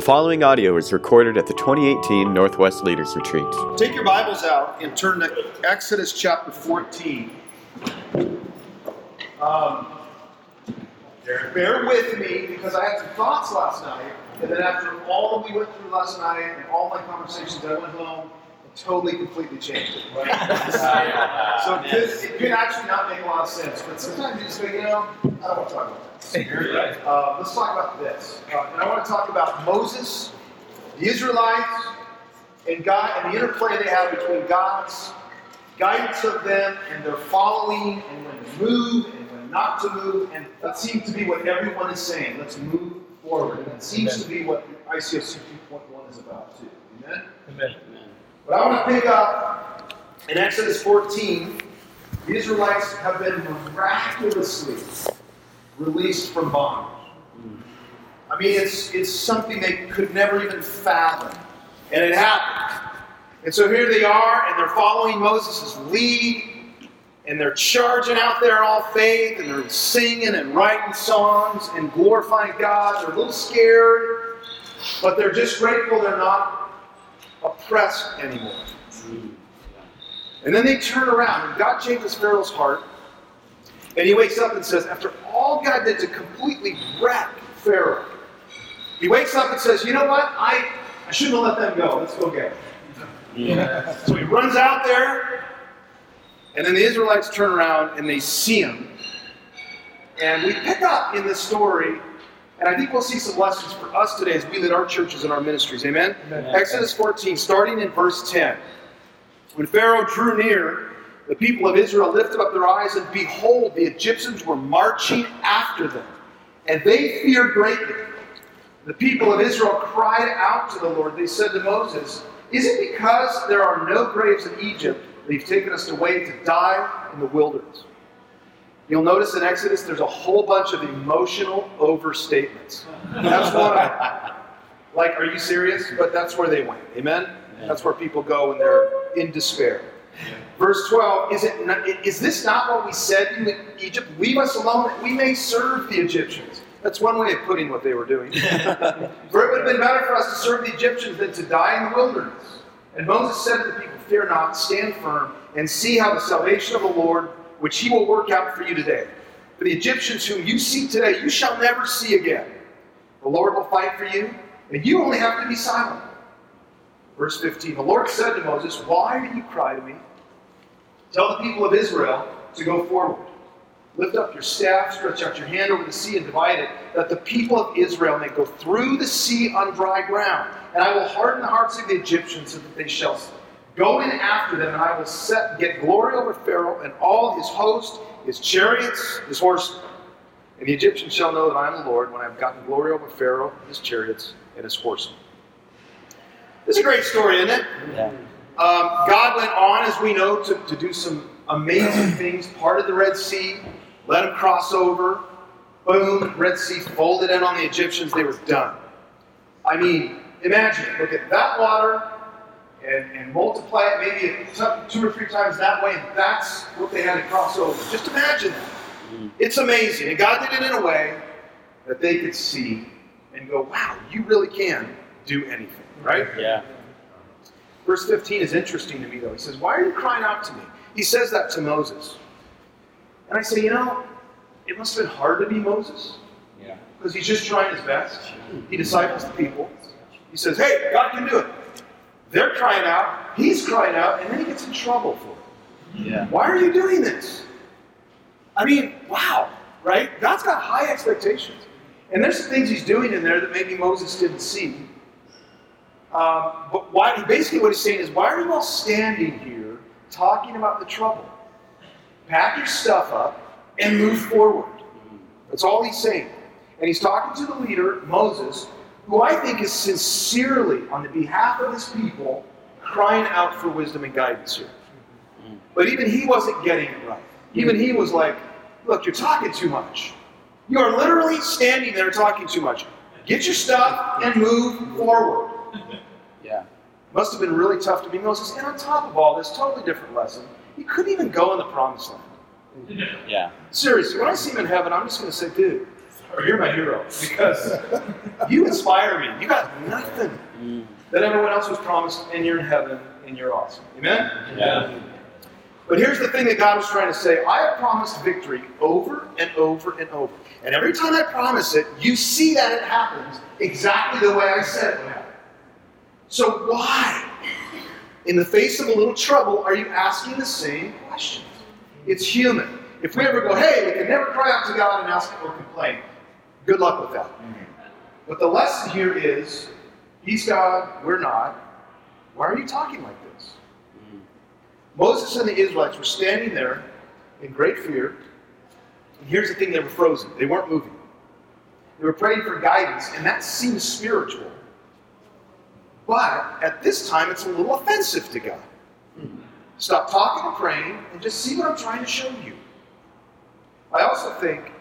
The following audio is recorded at the 2018 Northwest Leaders Retreat. Take your Bibles out and turn to Exodus chapter 14. Um, bear with me because I had some thoughts last night, and then after all we went through last night and all my conversations, I went home totally, completely changed it. right so it could, it could actually not make a lot of sense, but sometimes you just go, you know, I don't want to talk about that. Uh, let's talk about this. Uh, and I want to talk about Moses, the Israelites, and God, and the interplay they have between God's guidance of them and their following, and when to move and when not to move. And that seems to be what everyone is saying. Let's move forward. And that seems Amen. to be what ICOC 2.1 is about, too. Amen? Amen. But I want to pick up in Exodus 14. The Israelites have been miraculously released from bondage. I mean, it's, it's something they could never even fathom. And it happened. And so here they are, and they're following Moses' lead, and they're charging out there in all faith, and they're singing and writing songs and glorifying God. They're a little scared, but they're just grateful they're not oppressed anymore. And then they turn around, and God changes Pharaoh's heart, and he wakes up and says, after all God did to completely wreck Pharaoh, he wakes up and says, you know what? I, I shouldn't have let them go. Let's go get them. Yeah. So he runs out there, and then the Israelites turn around and they see him. And we pick up in the story, and I think we'll see some lessons for us today as we lead our churches and our ministries. Amen? Amen. Exodus 14, starting in verse 10. When Pharaoh drew near, the people of Israel lifted up their eyes, and behold, the Egyptians were marching after them, and they feared greatly. The people of Israel cried out to the Lord. They said to Moses, Is it because there are no graves in Egypt that you've taken us away to die in the wilderness? You'll notice in Exodus there's a whole bunch of emotional overstatements. That's of. Like, are you serious? But that's where they went. Amen? That's where people go when they're in despair. Verse 12, is, it not, is this not what we said in Egypt? Leave us alone that we may serve the Egyptians. That's one way of putting what they were doing. for it would have been better for us to serve the Egyptians than to die in the wilderness. And Moses said to the people, Fear not, stand firm, and see how the salvation of the Lord, which he will work out for you today. For the Egyptians whom you see today, you shall never see again. The Lord will fight for you, and you only have to be silent. Verse 15 The Lord said to Moses, Why do you cry to me? Tell the people of Israel to go forward. Lift up your staff, stretch out your hand over the sea, and divide it, that the people of Israel may go through the sea on dry ground. And I will harden the hearts of the Egyptians so that they shall go in after them, and I will set, get glory over Pharaoh and all his host, his chariots, his horses. And the Egyptians shall know that I am the Lord when I have gotten glory over Pharaoh, his chariots, and his horsemen. It's a great story, isn't it? Yeah. Um, God went on, as we know, to, to do some amazing things. Parted the Red Sea, let them cross over. Boom, Red Sea folded in on the Egyptians. They were done. I mean, imagine. Look at that water and, and multiply it maybe two or three times that way, and that's what they had to cross over. Just imagine that. Mm. It's amazing. And God did it in a way that they could see and go, wow, you really can do anything, right? Yeah. Verse 15 is interesting to me, though. He says, Why are you crying out to me? He says that to Moses. And I say, You know, it must have been hard to be Moses. Yeah. Because he's just trying his best. He disciples the people. He says, Hey, God can do it. They're crying out. He's crying out. And then he gets in trouble for it. Yeah. Why are you doing this? I mean, wow, right? God's got high expectations. And there's some things he's doing in there that maybe Moses didn't see. Um, but why, basically, what he's saying is, why are you all standing here talking about the trouble? Pack your stuff up and move forward. That's all he's saying. And he's talking to the leader, Moses, who I think is sincerely, on the behalf of his people, crying out for wisdom and guidance here. But even he wasn't getting it right. Even he was like, Look, you're talking too much. You are literally standing there talking too much. Get your stuff and move forward. Yeah. Must have been really tough to be Moses. And on top of all this, totally different lesson. He couldn't even go in the promised land. Yeah. Seriously, when I see him in heaven, I'm just going to say, dude, or you're my hero because you inspire me. You got nothing that everyone else was promised, and you're in heaven, and you're awesome. Amen? Yeah. But here's the thing that God was trying to say I have promised victory over and over and over. And every time I promise it, you see that it happens exactly the way I said it would happen. So why, in the face of a little trouble, are you asking the same questions? It's human. If we ever go, hey, we can never cry out to God and ask or complain, good luck with that. Mm-hmm. But the lesson here is He's God, we're not. Why are you talking like this? Mm-hmm. Moses and the Israelites were standing there in great fear. And here's the thing they were frozen, they weren't moving. They were praying for guidance, and that seems spiritual. But at this time, it's a little offensive to God. Mm-hmm. Stop talking and praying and just see what I'm trying to show you. I also think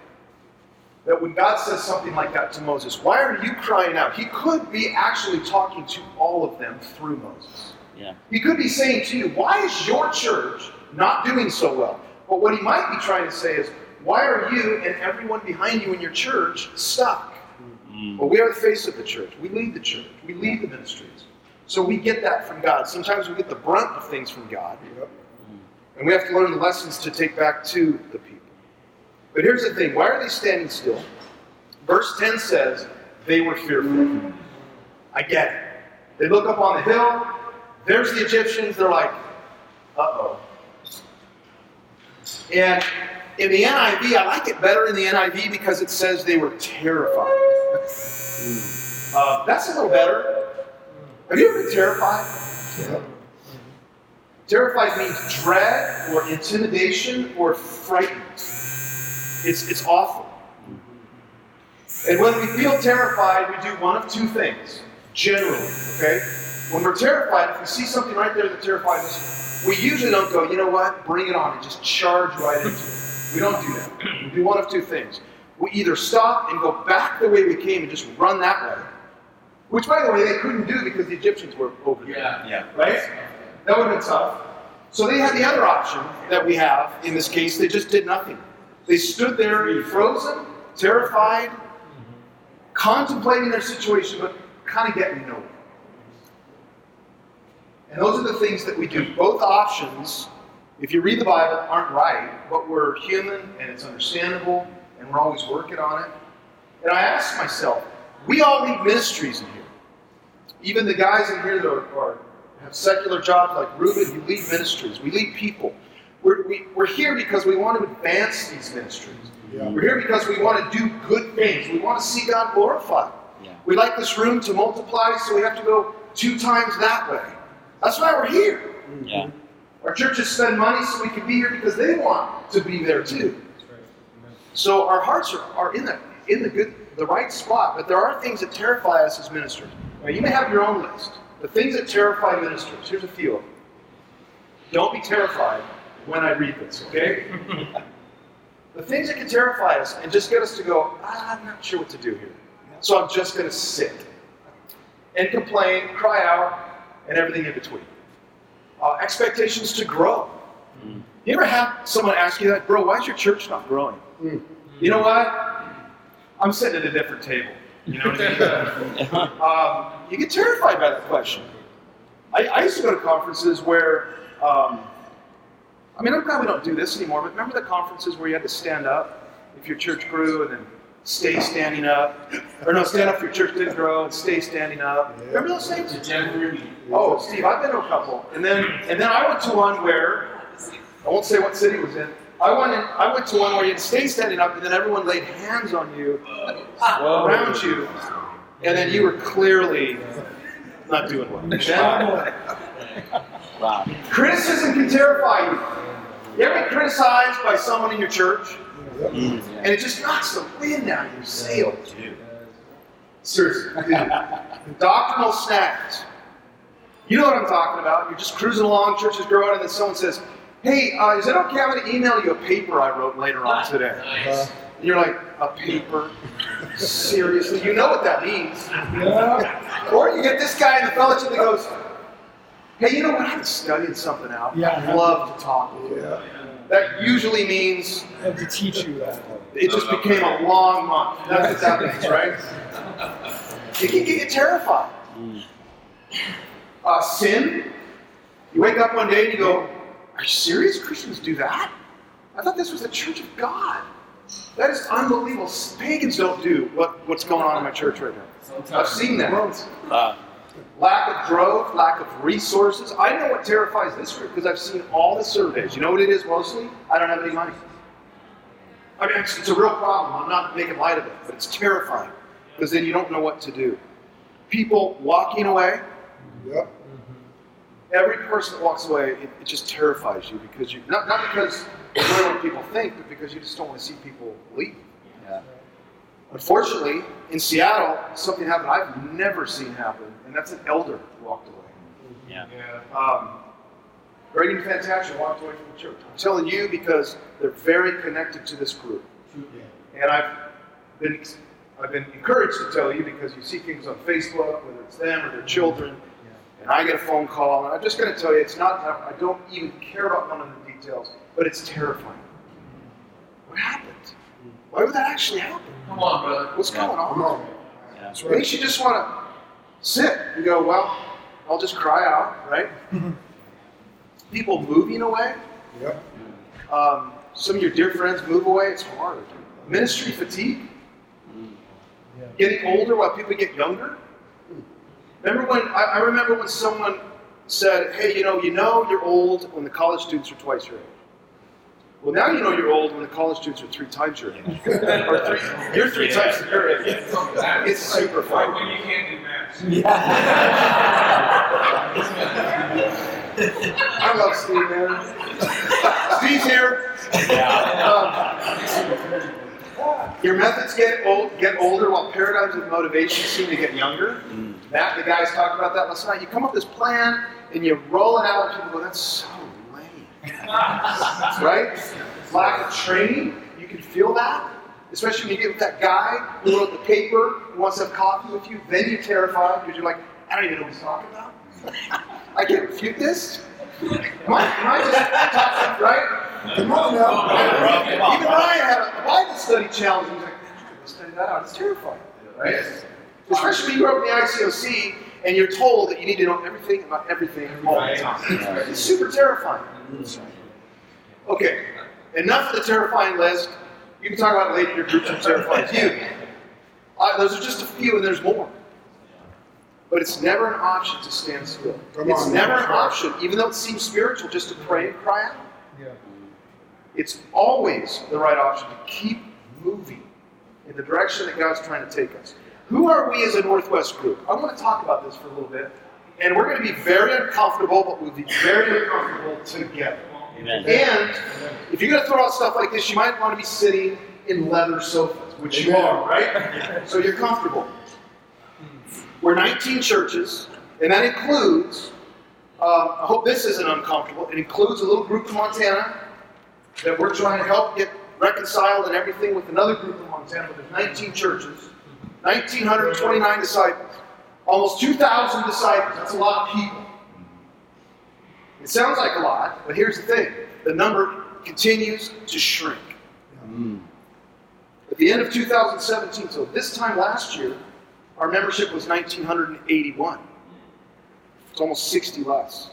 that when God says something like that to Moses, why are you crying out? He could be actually talking to all of them through Moses. Yeah. He could be saying to you, why is your church not doing so well? But what he might be trying to say is, why are you and everyone behind you in your church stuck? Mm-hmm. Well, we are the face of the church. We lead the church. We lead the ministries. So we get that from God. Sometimes we get the brunt of things from God. Mm-hmm. And we have to learn the lessons to take back to the people. But here's the thing why are they standing still? Verse 10 says, they were fearful. I get it. They look up on the hill, there's the Egyptians, they're like, uh oh. And in the NIV, I like it better in the NIV because it says they were terrified. Uh, that's a little better. Have you ever been terrified? Yeah. Terrified means dread or intimidation or frightened. It's, it's awful. And when we feel terrified, we do one of two things, generally, okay? When we're terrified, if we see something right there that terrifies us, we usually don't go, you know what, bring it on, and just charge right into it. We don't do that. We do one of two things. We either stop and go back the way we came and just run that way, which, by the way, they couldn't do because the Egyptians were over there. Yeah. Right? That would have been tough. So they had the other option that we have in this case. They just did nothing. They stood there frozen, terrified, contemplating their situation, but kind of getting nowhere. And those are the things that we do. Both options, if you read the Bible, aren't right, but we're human and it's understandable and we're always working on it. And I ask myself, we all need ministries in here. Even the guys in here that are, are have secular jobs like Ruben, you lead ministries. We lead people. We're, we, we're here because we want to advance these ministries. We're here because we want to do good things. We want to see God glorified. Yeah. We like this room to multiply, so we have to go two times that way. That's why we're here. Mm-hmm. Yeah. Our churches spend money so we can be here because they want to be there too. So our hearts are, are in the in the good the right spot, but there are things that terrify us as ministers. Now you may have your own list. The things that terrify ministers. Here's a few of them. Don't be terrified when I read this, okay? the things that can terrify us and just get us to go, ah, I'm not sure what to do here. So I'm just going to sit and complain, cry out, and everything in between. Uh, expectations to grow. You ever have someone ask you that, bro, why is your church not growing? You know what? I'm sitting at a different table. You know what I mean? um, you get terrified by that question. I, I used to go to conferences where, um, I mean, I'm glad we don't do this anymore, but remember the conferences where you had to stand up if your church grew and then stay standing up? Or no, stand up if your church didn't grow and stay standing up. Remember those things? Oh, Steve, I've been to a couple. And then, and then I went to one where, I won't say what city it was in. I went, in, I went to one where you had to stay standing up and then everyone laid hands on you, around you, and then you were clearly not doing well. Wow. Criticism can terrify you. You ever been criticized by someone in your church Mm. and it just knocks the wind out of your sails? Seriously. dude. Doctrinal snags. You know what I'm talking about. You're just cruising along, church is growing, and then someone says, Hey, uh, is it okay? I'm going to email you a paper I wrote later on today. And you're like, A paper? Seriously? You know what that means. Or you get this guy in the fellowship that goes, Hey, you know what? I've been studying something out. Yeah. I'd love to talk with you. That usually means I have to teach you that. it just became a long month. That's what that means, right? It can get you terrified. Uh, sin. You wake up one day and you go, Are you serious? Christians do that? I thought this was the church of God. That is unbelievable. Pagans don't do what, what's going on in my church right now. I've seen that. Wow. Lack of growth, lack of resources. I know what terrifies this group because I've seen all the surveys. You know what it is mostly? I don't have any money. I mean, it's, it's a real problem. I'm not making light of it, but it's terrifying because then you don't know what to do. People walking away. Yep. Every person that walks away, it, it just terrifies you because you not not because you don't know what people think, but because you just don't want to see people leave. Yeah. Unfortunately, in Seattle, something happened I've never seen happen, and that's an elder walked away. Yeah. Um, Reagan Fantasia walked away from the church. I'm telling you because they're very connected to this group. And I've been, I've been encouraged to tell you because you see things on Facebook, whether it's them or their children, and I get a phone call, and I'm just going to tell you, it's not, I don't even care about none of the details, but it's terrifying. What happened? Why would that actually happen? Come on, brother. What's Yeah. going on? on. Yeah. That's Makes right. you just want to sit and go, well, I'll just cry out, right? People moving away. Yep. Um, some of your dear friends move away. It's hard. Ministry fatigue. Getting older while people get younger. Remember when I, I remember when someone said, "Hey, you know, you know you're old when the college students are twice your age." Well, now you know you're old when the college students are three times your age, or three, you're three times their age. It's super Like when you can't do math. Yeah. I love Steve, man. Steve's here. Um, your methods get old, get older, while paradigms of motivation seem to get younger. Matt, the guys talked about that last night. You come up with this plan and you roll it out, and people go, "That's so lame." right? Lack of training. You can feel that, especially when you get with that guy who wrote the paper who wants to have coffee with you. Then you're terrified because you're like, "I don't even know what he's talking about. I can't refute this." Am I, am I just right? Come on now. Even Ryan had a Bible study challenge. He's like, let's study that out. It's terrifying, right? Especially when you grew up in the ICOC and you're told that you need to know everything about everything all the time. It's super terrifying. Okay, enough of the terrifying list. You can talk about later in your groups that terrifies you. Uh, those are just a few, and there's more. But it's never an option to stand still. Come it's on, never man. an option, even though it seems spiritual, just to pray and cry out. Yeah. It's always the right option to keep moving in the direction that God's trying to take us. Who are we as a Northwest group? I want to talk about this for a little bit. And we're going to be very uncomfortable, but we'll be very uncomfortable together. Amen. And if you're going to throw out stuff like this, you might want to be sitting in leather sofas, which you are, right? So you're comfortable. We're 19 churches, and that includes, uh, I hope this isn't uncomfortable, it includes a little group in Montana that we're trying to help get reconciled and everything with another group in Montana, but there's 19 churches, 1,929 disciples, almost 2,000 disciples. That's a lot of people. It sounds like a lot, but here's the thing the number continues to shrink. At the end of 2017, so this time last year, our membership was 1,981. It's almost 60 less.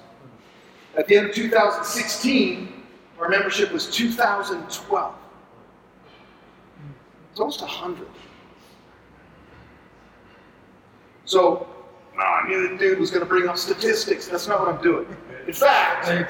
At the end of 2016, our membership was 2,012. It's almost 100. So, no, I knew the dude was going to bring up statistics. That's not what I'm doing. In fact, Hey, in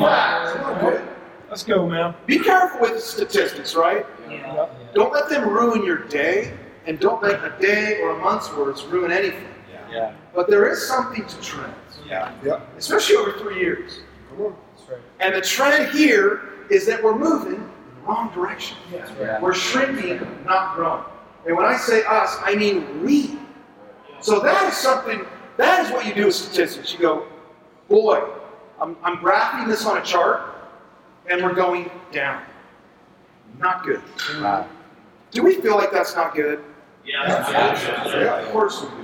fact, brother. Let's go, man. be careful with statistics, right? Yep. Don't let them ruin your day, and don't let a day or a month's worth ruin anything. Yeah. But there is something to trends, Yeah. Yep. especially over three years. Come on. That's right. And the trend here is that we're moving in the wrong direction. Yeah. We're shrinking, not growing. And when I say us, I mean we. So that is something, that is what you do with statistics. You go, boy, I'm, I'm graphing this on a chart, and we're going down. Not good. Wow. Do we feel like that's not good? Yeah. Yeah, of course we do.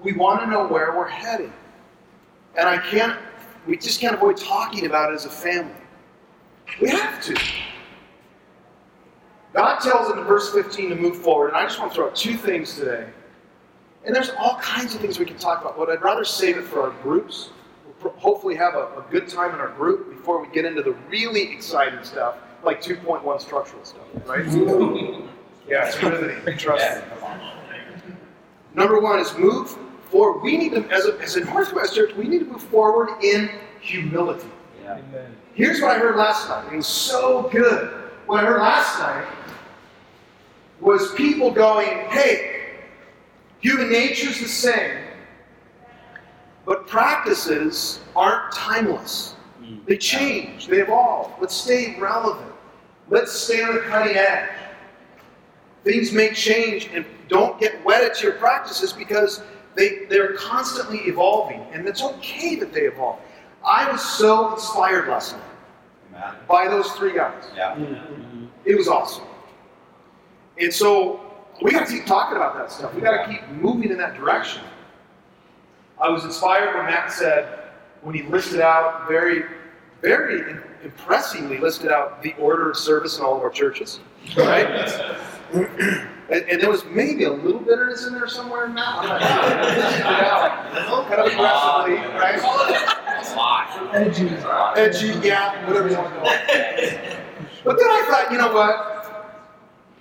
We want to know where we're heading. And I can't, we just can't avoid talking about it as a family. We have to. God tells them in verse 15 to move forward, and I just want to throw out two things today. And there's all kinds of things we can talk about, but I'd rather save it for our groups. We'll pro- hopefully have a, a good time in our group before we get into the really exciting stuff, like 2.1 structural stuff, right? yeah, it's riveting. Trust me. Number one is move forward. We need to, as a, as a Northwest Church, we need to move forward in humility. Yeah. Amen. Here's what I heard last night. It was so good. What I heard last night was people going, hey, human nature's the same, but practices aren't timeless. Mm. They change, they evolve. Let's stay relevant. Let's stay on the cutting edge. Things may change and don't get wedded to your practices because they, they're constantly evolving, and it's okay that they evolve. I was so inspired last night Amen. by those three guys. Yeah. Mm-hmm. It was awesome. And so we got to keep talking about that stuff. We got to keep moving in that direction. I was inspired when Matt said, when he listed out very, very impressively listed out the order of service in all of our churches, right? and, and there was maybe a little bitterness in there somewhere in that. I'm not kind of aggressively, right? Edgy. edgy, yeah, whatever you want to call it. But then I thought, you know what?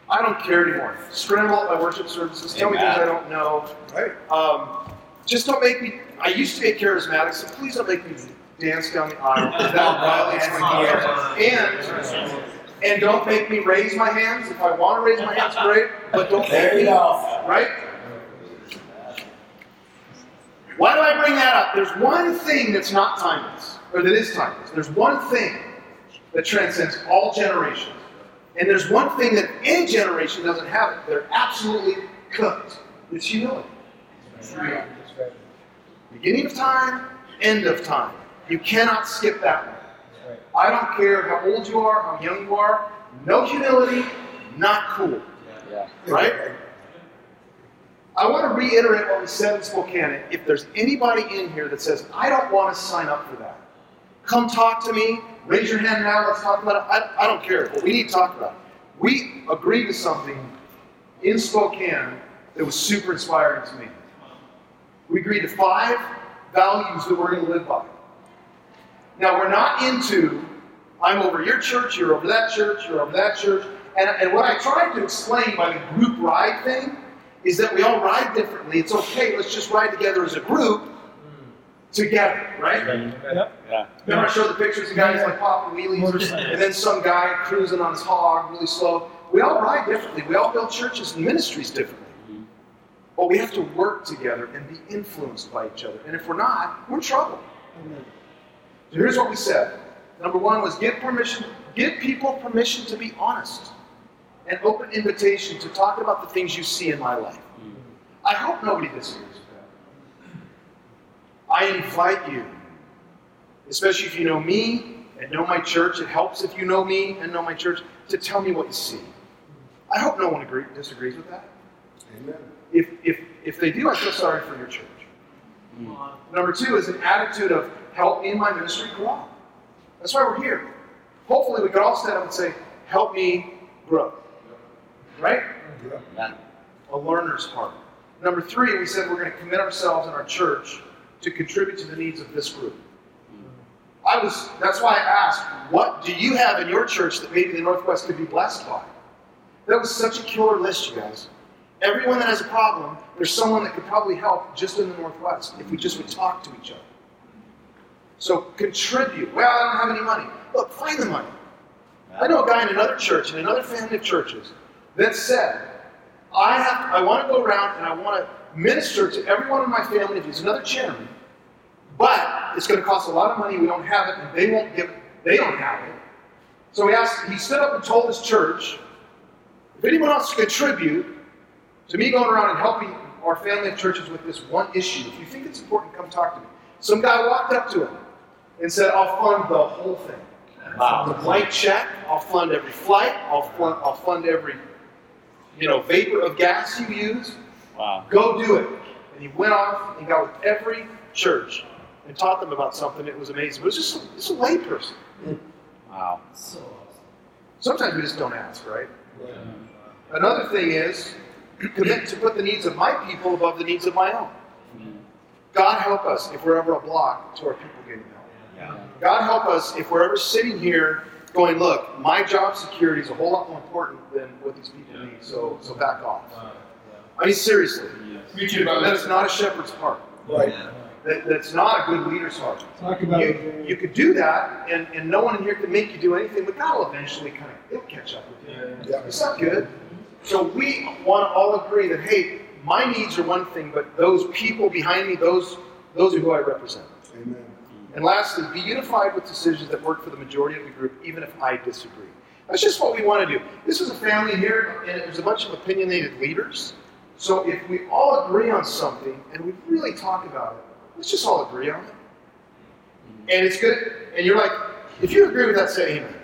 I don't care anymore. Scramble up my worship services. Tell me things I don't know. Right. Um, just don't make me. I used to be a charismatic, so please don't make me dance down the aisle. That violates my gears. And and don't make me raise my hands. If I want to raise my hands, great. But don't there make me. Right? Why do I bring that up? There's one thing that's not timeless, or that is timeless. There's one thing that transcends all generations. And there's one thing that any generation doesn't have it. They're absolutely cooked. It's humility. Beginning of time, end of time. You cannot skip that one. I don't care how old you are, how young you are. No humility, not cool. Yeah. Right? I want to reiterate what we said in Spokane. If there's anybody in here that says, I don't want to sign up for that, come talk to me. Raise your hand now. Let's talk about it. I, I don't care, but we need to talk about it. We agreed to something in Spokane that was super inspiring to me. We agreed to five values that we're going to live by. Now, we're not into, I'm over your church, you're over that church, you're over that church. And, and what I tried to explain by the group ride thing is that we all ride differently. It's okay, let's just ride together as a group together, right? Yep. Yeah. Remember I showed the pictures of guys like popping wheelies and then some guy cruising on his hog really slow. We all ride differently. We all build churches and ministries differently. But we have to work together and be influenced by each other. And if we're not, we're in trouble. So here's what we said. Number one was give permission, give people permission to be honest. An open invitation to talk about the things you see in my life. I hope nobody disagrees with that. I invite you, especially if you know me and know my church, it helps if you know me and know my church, to tell me what you see. I hope no one agree, disagrees with that. Amen. If, if, if they do, I feel sorry for your church. Hmm. Number two is an attitude of help me in my ministry grow. That's why we're here. Hopefully, we could all stand up and say, help me grow. Right? Yeah. Yeah. A learner's heart. Number three, we said we're going to commit ourselves in our church to contribute to the needs of this group. I was, that's why I asked, what do you have in your church that maybe the Northwest could be blessed by? That was such a killer list, you guys. Everyone that has a problem, there's someone that could probably help just in the Northwest if we just would talk to each other. So contribute. Well, I don't have any money. Look, find the money. I know a guy in another church, in another family of churches, that said, I have I want to go around and I want to minister to everyone in my family if he's another chairman, but it's going to cost a lot of money, we don't have it, and they won't give It. they don't have it. So he asked, he stood up and told his church, if anyone wants to contribute to me going around and helping our family of churches with this one issue, if you think it's important, come talk to me. Some guy walked up to him and said, I'll fund the whole thing. The Wow. blank check, I'll fund every flight, I'll fund, I'll fund every, you know, vapor of gas you use. Wow. Go do it. And he went off and got with every church and taught them about something. It was amazing. It was just, a- just a layperson. Wow. Sometimes we just don't ask, right? Right. Another thing is commit to put the needs of my people above the needs of my own. Mm-hmm. God help us if we're ever a block to our people getting help. Yeah. God help us if we're ever sitting here going, look, my job security is a whole lot more important than what these people need, so so back off. I mean seriously. Me too, That brother. is not a shepherd's heart. Right. That, that's not a good leader's heart. Talk about You, it. you could do that, and, and no one in here can make you do anything, but God will eventually kind of it'll catch up with you. Yeah. It's not good. So we want to all agree that hey, my needs are one thing, but those people behind me, those those are who I represent. Amen. And lastly, be unified with decisions that work for the majority of the group, even if I disagree. That's just what we want to do. This was a family here, and there's a bunch of opinionated leaders. So if we all agree on something and we really talk about it, let's just all agree on it. And it's good. And you're like, if you agree with that, say amen.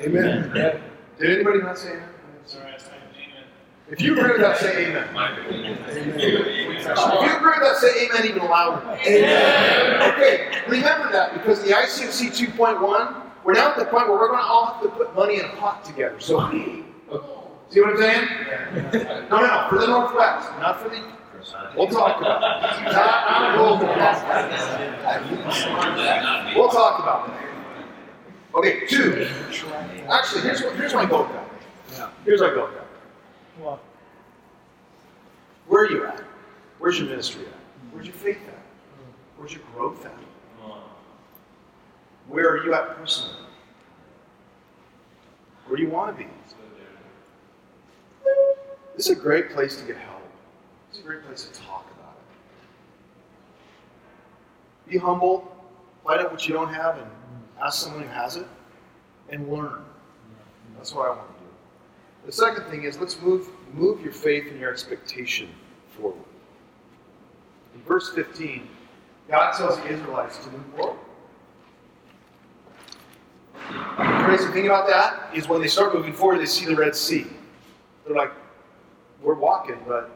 Amen. Did anybody not say amen? If you agree with that, say amen. If you agree with that, say amen even louder. Amen. Okay, remember that because the ICOC 2.1, we're now at the point where we're going to all have to put money in a pot together. So, see what I'm saying? No, no, for the Northwest, not for the. We'll talk about it. Not, not. We'll talk about that. Okay, two. Actually, here's what, here's my goal. Here's my goal Where are you at? Where's your ministry at? Where's your faith at? Where's your growth at? Where are you at personally? Where do you want to be? This is a great place to get help. It's a great place to talk about it. Be humble, find out what you don't have, and ask someone who has it, and learn. That's what I want to do. The second thing is let's move move your faith and your expectation forward. In verse 15, God tells the Israelites to move forward. The crazy thing about that is when they start moving forward, they see the Red Sea. They're like, we're walking, but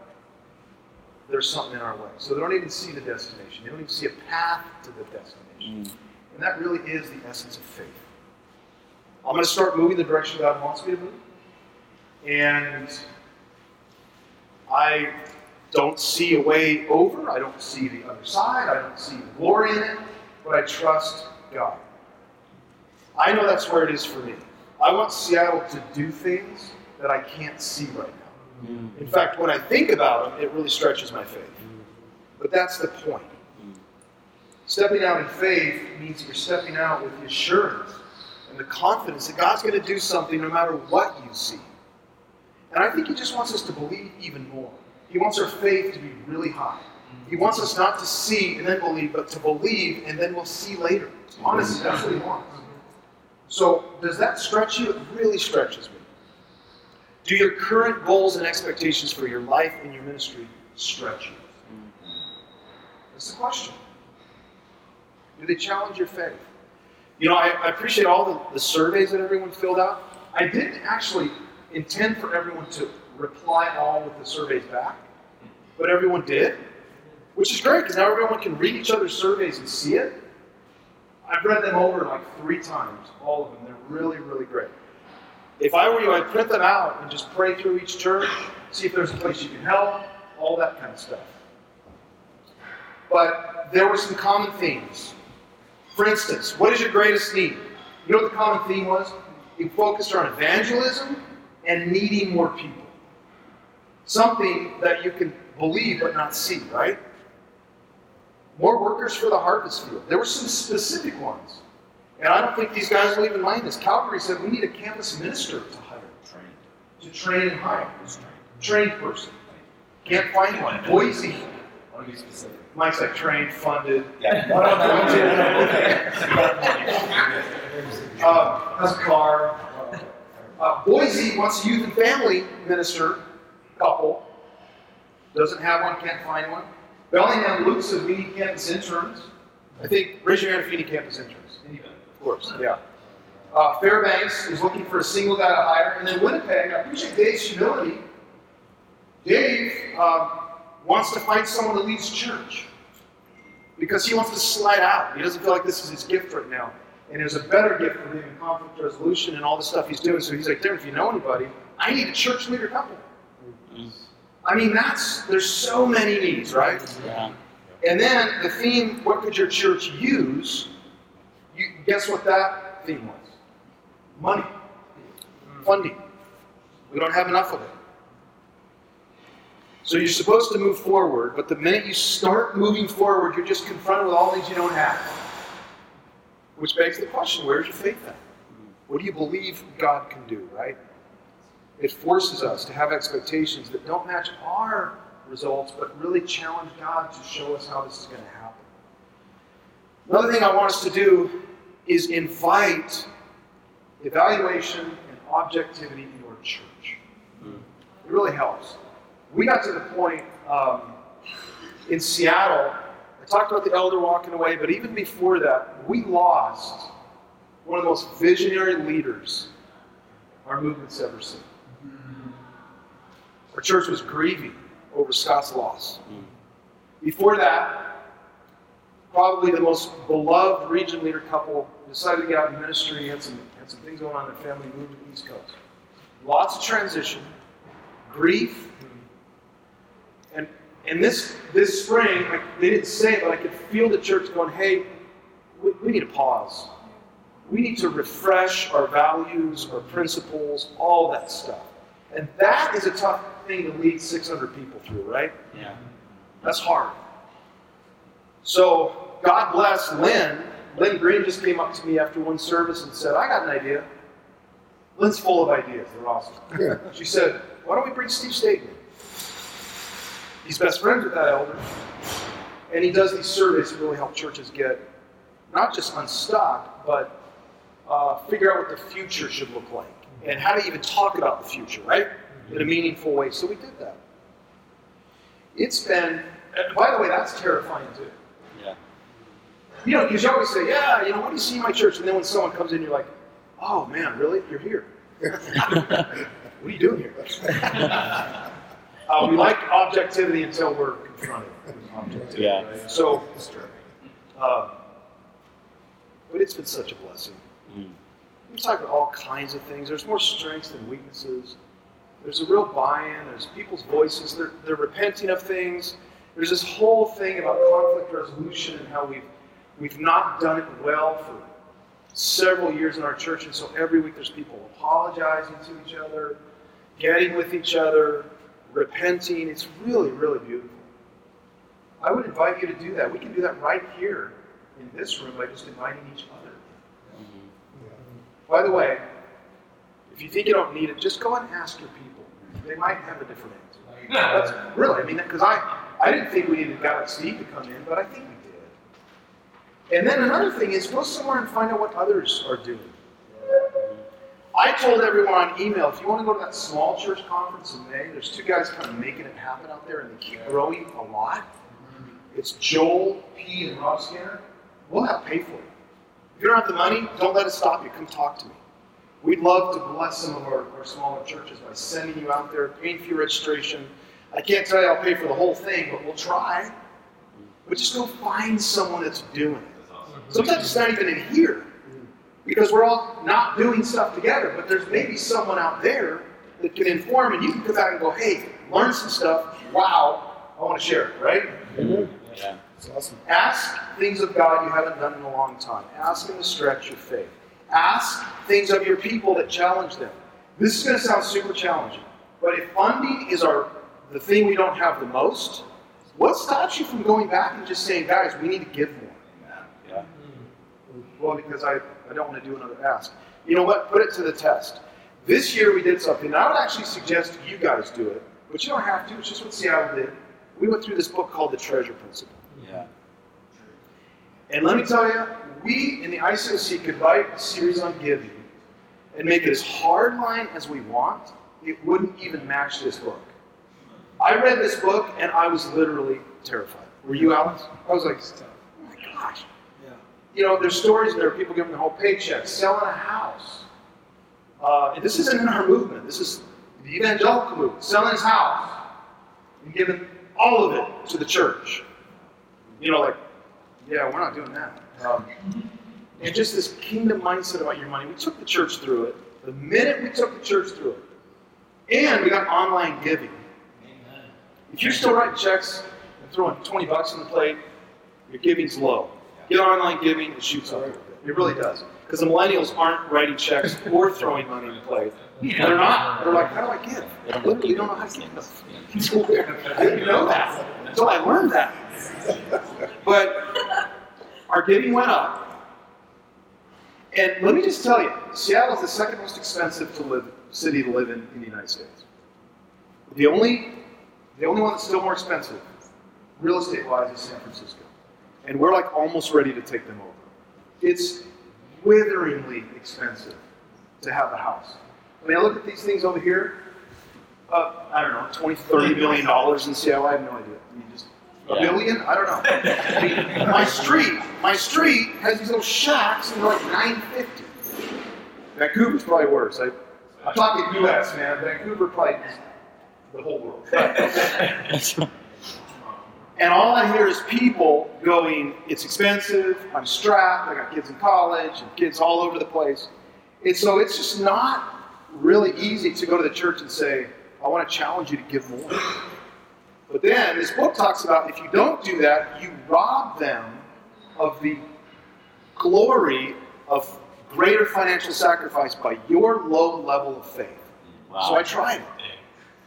there's something in our way. So they don't even see the destination. They don't even see a path to the destination. Mm. And that really is the essence of faith. I'm going to start moving the direction God wants me to move. And I don't see a way over. I don't see the other side. I don't see the glory in it. But I trust God. I know that's where it is for me. I want Seattle to do things that I can't see right now. Mm. In fact, when I think about them, it really stretches my faith. But that's the point. Stepping out in faith means you're stepping out with the assurance and the confidence that God's going to do something no matter what you see. And I think He just wants us to believe even more. He wants our faith to be really high. He wants us not to see and then believe, but to believe and then we'll see later. Honestly, that's what He wants. So, does that stretch you? It really stretches me. Do your current goals and expectations for your life and your ministry stretch you? That's the question. Do they challenge your faith? You know, I, I appreciate all the, the surveys that everyone filled out. I didn't actually intend for everyone to reply all with the surveys back, but everyone did, which is great because now everyone can read each other's surveys and see it. I've read them over like three times, all of them. They're really, really great. If I were you, I'd print them out and just pray through each church, see if there's a place you can help, all that kind of stuff. But there were some common themes. For instance, what is your greatest need? You know what the common theme was? It focused on evangelism and needing more people. Something that you can believe but not see, right? More workers for the harvest field. There were some specific ones. And I don't think these guys will even mind this. Calgary said we need a campus minister to hire. Trained. To train and hire. Trained person. Can't find one. Boise. Mike's like trained, funded. Uh, has a car. Uh, Boise wants a youth and family minister couple. Doesn't have one, can't find one. Bellingham Luke says we need campus interns. I think, raise your hand if you need campus interns. Of course, yeah. Uh, Fairbanks is looking for a single guy to hire. And then Winnipeg, I appreciate Dave's humility. Dave um, wants to find someone to lead his church because he wants to slide out. He doesn't feel like this is his gift right now. And there's a better gift for him in conflict resolution and all the stuff he's doing. So he's like, Darren, if you know anybody, I need a church leader couple. I mean, that's, there's so many needs, right? Yeah. And then the theme, what could your church use? You guess what that theme was? Money, funding. We don't have enough of it. So you're supposed to move forward, but the minute you start moving forward, you're just confronted with all things you don't have. Which begs the question where's your faith at? What do you believe God can do, right? It forces us to have expectations that don't match our results, but really challenge God to show us how this is going to happen. Another thing I want us to do is invite evaluation and objectivity in our church. It really helps. We got to the point um, in Seattle, I talked about the elder walking away, but even before that, we lost one of the most visionary leaders our movement's ever seen. Our church was grieving over Scott's loss. Before that, probably the most beloved region leader couple decided to get out in ministry, had some, had some things going on in their family, moved to the East Coast. Lots of transition, grief, and and this this spring, I, they didn't say it, but I could feel the church going, hey, we, we need to pause. We need to refresh our values, our principles, all that stuff. And that is a tough thing to lead 600 people through, right? Yeah. That's hard. So, God bless Lynn. Lynn Green just came up to me after one service and said, I got an idea. Lynn's full of ideas. They're awesome. She said, Why don't we bring Steve Staten? He's best friends with that elder. And he does these surveys to really help churches get not just unstuck, but uh, figure out what the future should look like and how to even talk about the future, right? In a meaningful way. So we did that. It's been, and by the way, that's terrifying too. Yeah. You know, because you always say, yeah, you know, what do you see in my church? And then when someone comes in, you're like, oh man, really? You're here. what are you doing here? Uh, we like objectivity until we're confronted with objectivity. Yeah. right? So, uh, but it's been such a blessing. Mm. We talk about all kinds of things. There's more strengths than weaknesses. There's a real buy-in. There's people's voices. They're, they're repenting of things. There's this whole thing about conflict resolution and how we've we've not done it well for several years in our church, and so every week there's people apologizing to each other, getting with each other, repenting. It's really, really beautiful. I would invite you to do that. We can do that right here in this room by just inviting each other. By the way, if you think you don't need it, just go and ask your people. They might have a different answer. That's really, I mean, because I, I didn't think we needed guy Steve to come in, but I think. And then another thing is go somewhere and find out what others are doing. I told everyone on email, if you want to go to that small church conference in May, there's two guys kind of making it happen out there, and they keep growing a lot. It's Joel P. and Rob Skinner. We'll help pay for it. If you don't have the money, don't let it stop you. Come talk to me. We'd love to bless some of our, our smaller churches by sending you out there, paying for your registration. I can't tell you I'll pay for the whole thing, but we'll try. But just go find someone that's doing it. Sometimes it's not even in here because we're all not doing stuff together, but there's maybe someone out there that can inform, and you can come back and go, hey, learn some stuff. Wow, I want to share it, right? Yeah. It's awesome. Ask things of God you haven't done in a long time. Ask Him to stretch your faith. Ask things of your people that challenge them. This is going to sound super challenging, but if funding is our the thing we don't have the most, what stops you from going back and just saying, guys, we need to give more? Yeah. Well, because I, I don't want to do another ask. You know what? Put it to the test. This year we did something, and I would actually suggest you guys do it, but you don't have to. It's just what Seattle did. We went through this book called The Treasure Principle. Yeah. And let me tell you, we in the ICOC could write a series on giving and make it as hardline as we want. It wouldn't even match this book. I read this book and I was literally terrified. Were you, Alex? I was like, oh my gosh. You know, there's stories there people giving their whole paycheck, selling a house. Uh, this isn't in our movement. This is the evangelical movement. Selling his house and giving all of it to the church. You know, like, yeah, we're not doing that. Um, and just this kingdom mindset about your money. We took the church through it. The minute we took the church through it, and we got online giving. If you're still writing checks and throwing 20 bucks on the plate, your giving's low. Get online giving, it shoots up. It really does. Because the millennials aren't writing checks or throwing money in the plate. They're not. They're like, how do I give? Don't Literally don't know how to give. It's weird. I didn't know that until I learned that. But our giving went up. And let me just tell you, Seattle is the second most expensive to live city to live in in the United States. The only, the only one that's still more expensive, real estate wise, is San Francisco. And we're like almost ready to take them over. It's witheringly expensive to have a house. I mean, I look at these things over here. Uh, I don't know, 20, 30 million dollars in Seattle. I have no idea. I mean, just a Yeah. billion? I don't know. I mean, my street, my street has these little shacks and they're like 950. Vancouver's probably worse. I, I'm talking U.S. man. Vancouver probably is the whole world. And all I hear is people going, it's expensive, I'm strapped, I got kids in college, and kids all over the place. And so it's just not really easy to go to the church and say, I want to challenge you to give more. But then this book talks about if you don't do that, you rob them of the glory of greater financial sacrifice by your low level of faith. So I tried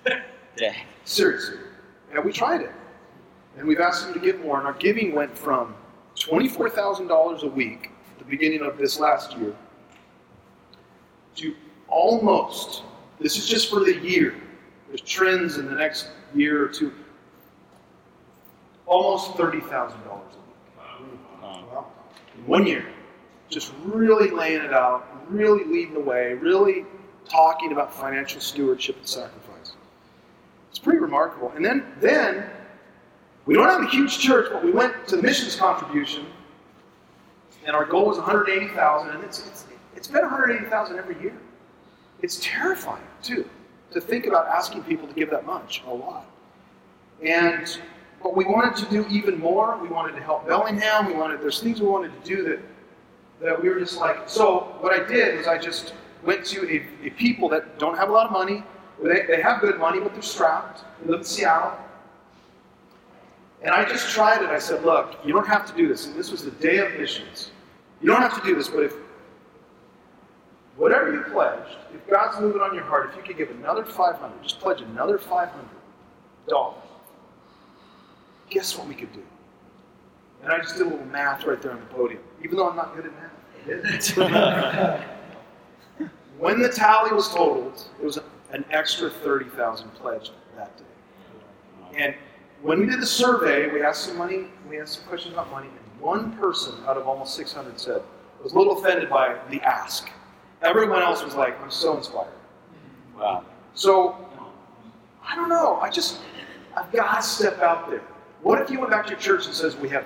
it. Dang. Seriously. And we tried it. And we've asked them to give more. And our giving went from $24,000 a week at the beginning of this last year to almost, this is just for the year, there's trends in the next year or two, almost $30,000 a week. Wow. In one year. Just really laying it out, really leading the way, really talking about financial stewardship and sacrifice. It's pretty remarkable. And then, then we don't have a huge church, but we went to the missions contribution, and our goal was 180,000, and it's, it's, it's been 180,000 every year. It's terrifying, too, to think about asking people to give that much, a lot. And but we wanted to do even more. We wanted to help Bellingham. We wanted there's things we wanted to do that that we were just like. So what I did was I just went to a, a people that don't have a lot of money. They, they have good money, but they're strapped. They live in Seattle. And I just tried it. I said, look, you don't have to do this. And this was the day of missions. You don't have to do this, but if whatever you pledged, if God's moving on your heart, if you could give another 500, just pledge another 500 dollars. Guess what we could do? And I just did a little math right there on the podium, even though I'm not good at math. I did it. when the tally was totaled, it was an extra 30,000 pledged that day. And when we did the survey, we asked some money, we asked some questions about money, and one person out of almost 600 said, I was a little offended by the ask. Everyone else was like, I'm so inspired. Wow. So, I don't know. I just, I've got to step out there. What if you went back to your church and says, we have,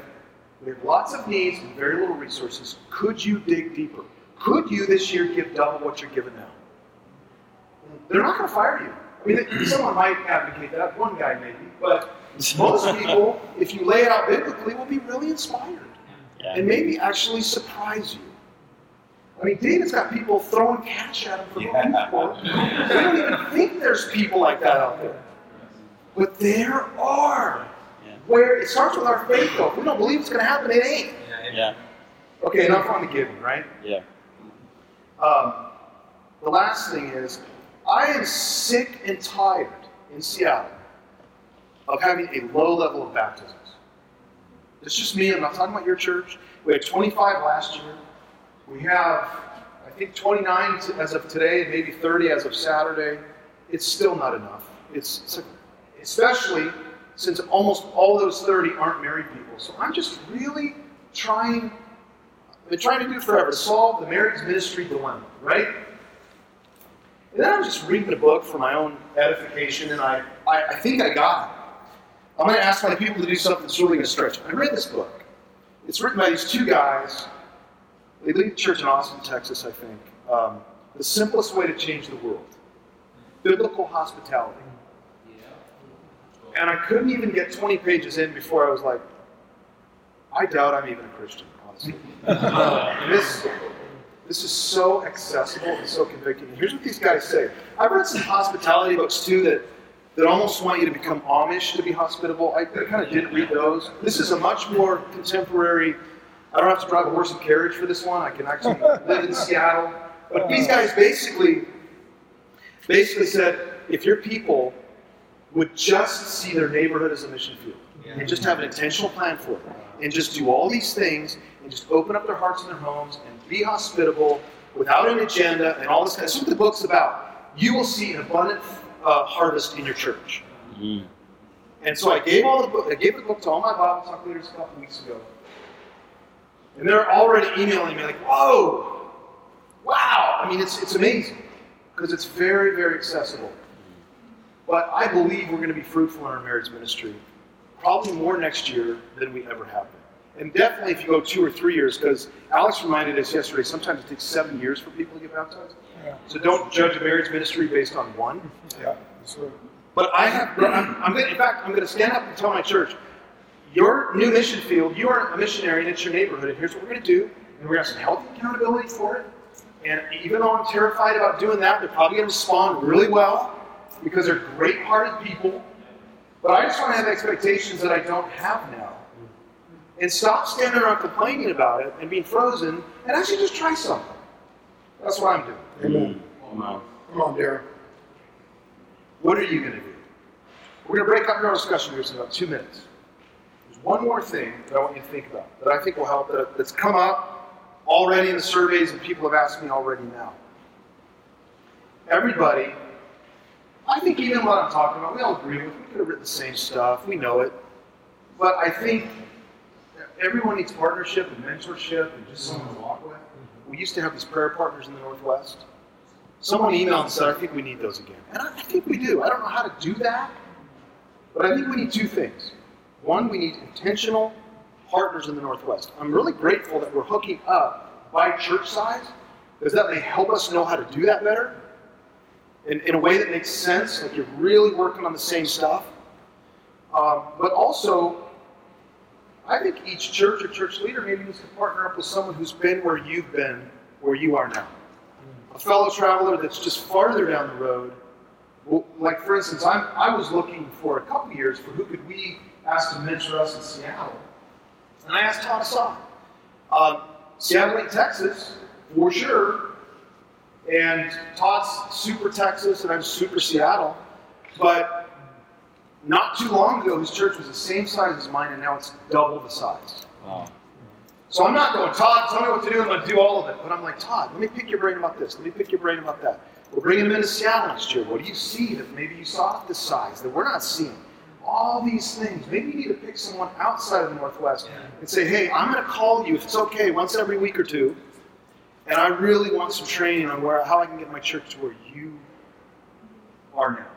we have lots of needs and very little resources. Could you dig deeper? Could you this year give double what you're giving now? They're not going to fire you. I mean, someone might advocate that. One guy maybe, but most people, if you lay it out biblically, will be really inspired Yeah. and maybe actually surprise you. I mean, David's got people throwing cash at him for Yeah. people. They don't even think there's people like that out there. But there are. Yeah. Where it starts with our faith, though. If we don't believe it's going to happen, it ain't. Yeah. Okay, enough on the giving, right? Yeah. Um, the last thing is, I am sick and tired in Seattle of having a low level of baptisms. It's just me. I'm not talking about your church. We had 25 last year. We have, I think, 29 t- as of today, and maybe 30 as of Saturday. It's still not enough. It's, it's a- especially since almost all those 30 aren't married people. So I'm just really trying. I've been trying to do forever solve the marriage ministry dilemma, right? And then I'm just reading a book for my own edification, and I, I, I think I got it. I'm going to ask my people to do something that's really going to stretch. I read this book. It's written by these two guys. They lead a church in Austin, Texas, I think. Um, the simplest way to change the world biblical hospitality. And I couldn't even get 20 pages in before I was like, I doubt I'm even a Christian, honestly. This, this is so accessible and so convicting. And here's what these guys say. I've read some hospitality books too that, that almost want you to become Amish to be hospitable. I, I kind of didn't read those. This is a much more contemporary. I don't have to drive a horse and carriage for this one. I can actually live in Seattle. But these guys basically, basically said, if your people would just see their neighborhood as a mission field and just have an intentional plan for it and just do all these things and just open up their hearts and their homes and be hospitable without an agenda and all this kind of that's what the book's about. You will see an abundant uh, harvest in your church. And so I gave all the book, I gave the book to all my Bible talk leaders a couple weeks ago. And they're already emailing me like, whoa, wow. I mean, it's, it's amazing because it's very, very accessible. But I believe we're going to be fruitful in our marriage ministry, probably more next year than we ever have been. And definitely if you go two or three years, because Alex reminded us yesterday, sometimes it takes seven years for people to get baptized. Yeah. So don't judge a marriage ministry based on one. Yeah. Right. But I have, I'm, I'm gonna, in fact, I'm going to stand up and tell my church, your new mission field, you are a missionary and it's your neighborhood, and here's what we're going to do, and we're going to have some healthy accountability for it. And even though I'm terrified about doing that, they're probably going to respond really well because they're great-hearted people. But I just want to have expectations that I don't have now. And stop standing around complaining about it and being frozen, and actually just try something. That's what I'm doing. Amen. Wow. Come on, Darren. What are you going to do? We're going to break up our discussion here in about two minutes. There's one more thing that I want you to think about that I think will help, that, that's come up already in the surveys and people have asked me already now. Everybody, I think even what I'm talking about, we all agree with. We could have written the same stuff. We know it. But I think everyone needs partnership and mentorship and just someone to walk with. We used to have these prayer partners in the Northwest. Someone emailed and said, I think we need those again. And I I think we do. I don't know how to do that, but I think we need two things. One, we need intentional partners in the Northwest. I'm really grateful that we're hooking up by church size, because that may help us know how to do that better in, in a way that makes sense, like you're really working on the same stuff. Um, but also, I think each church or church leader maybe needs to partner up with someone who's been where you've been, where you are now a fellow traveler that's just farther down the road. Like for instance, I'm, I was looking for a couple years for who could we ask to mentor us in Seattle, and I asked Todd Assad. Um, Seattle ain't Texas, for sure, and Todd's super Texas, and I'm super Seattle, but not too long ago, his church was the same size as mine, and now it's double the size. Wow. So I'm not going, Todd, tell me what to do. I'm going to do all of it. But I'm like, Todd, let me pick your brain about this. Let me pick your brain about that. We're bringing them into Seattle next year. What do you see that maybe you saw at this size that we're not seeing? All these things. Maybe you need to pick someone outside of the Northwest and say, hey, I'm going to call you, if it's okay, once every week or two. And I really want some training on where how I can get my church to where you are now.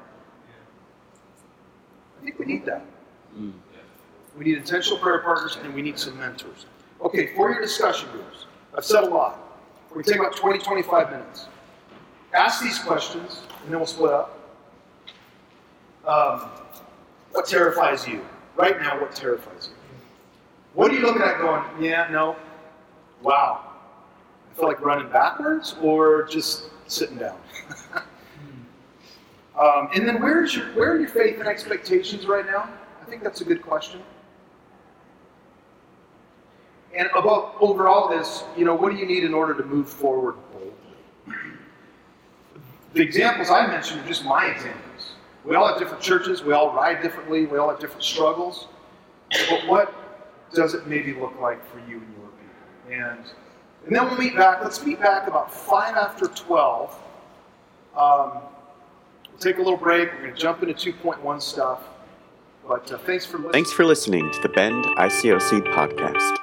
I think we need that. We need intentional prayer partners and we need some mentors. Okay, for your discussion groups, I've said a lot. To take about 20, 25 minutes. Ask these questions, and then we'll split up. Um, what terrifies you? Right now, what terrifies you? What are you looking at going, yeah, no, wow. I feel like running backwards or just sitting down? um, and then where's your, where are your faith and expectations right now? I think that's a good question. And above over all this, you know, what do you need in order to move forward boldly? The examples I mentioned are just my examples. We all have different churches, we all ride differently, we all have different struggles. But what does it maybe look like for you and your people? And and then we'll meet back. Let's meet back about five after twelve. Um, take a little break. We're going to jump into 2.1 stuff. But uh, thanks for listening. Thanks for listening to the Bend ICOC podcast.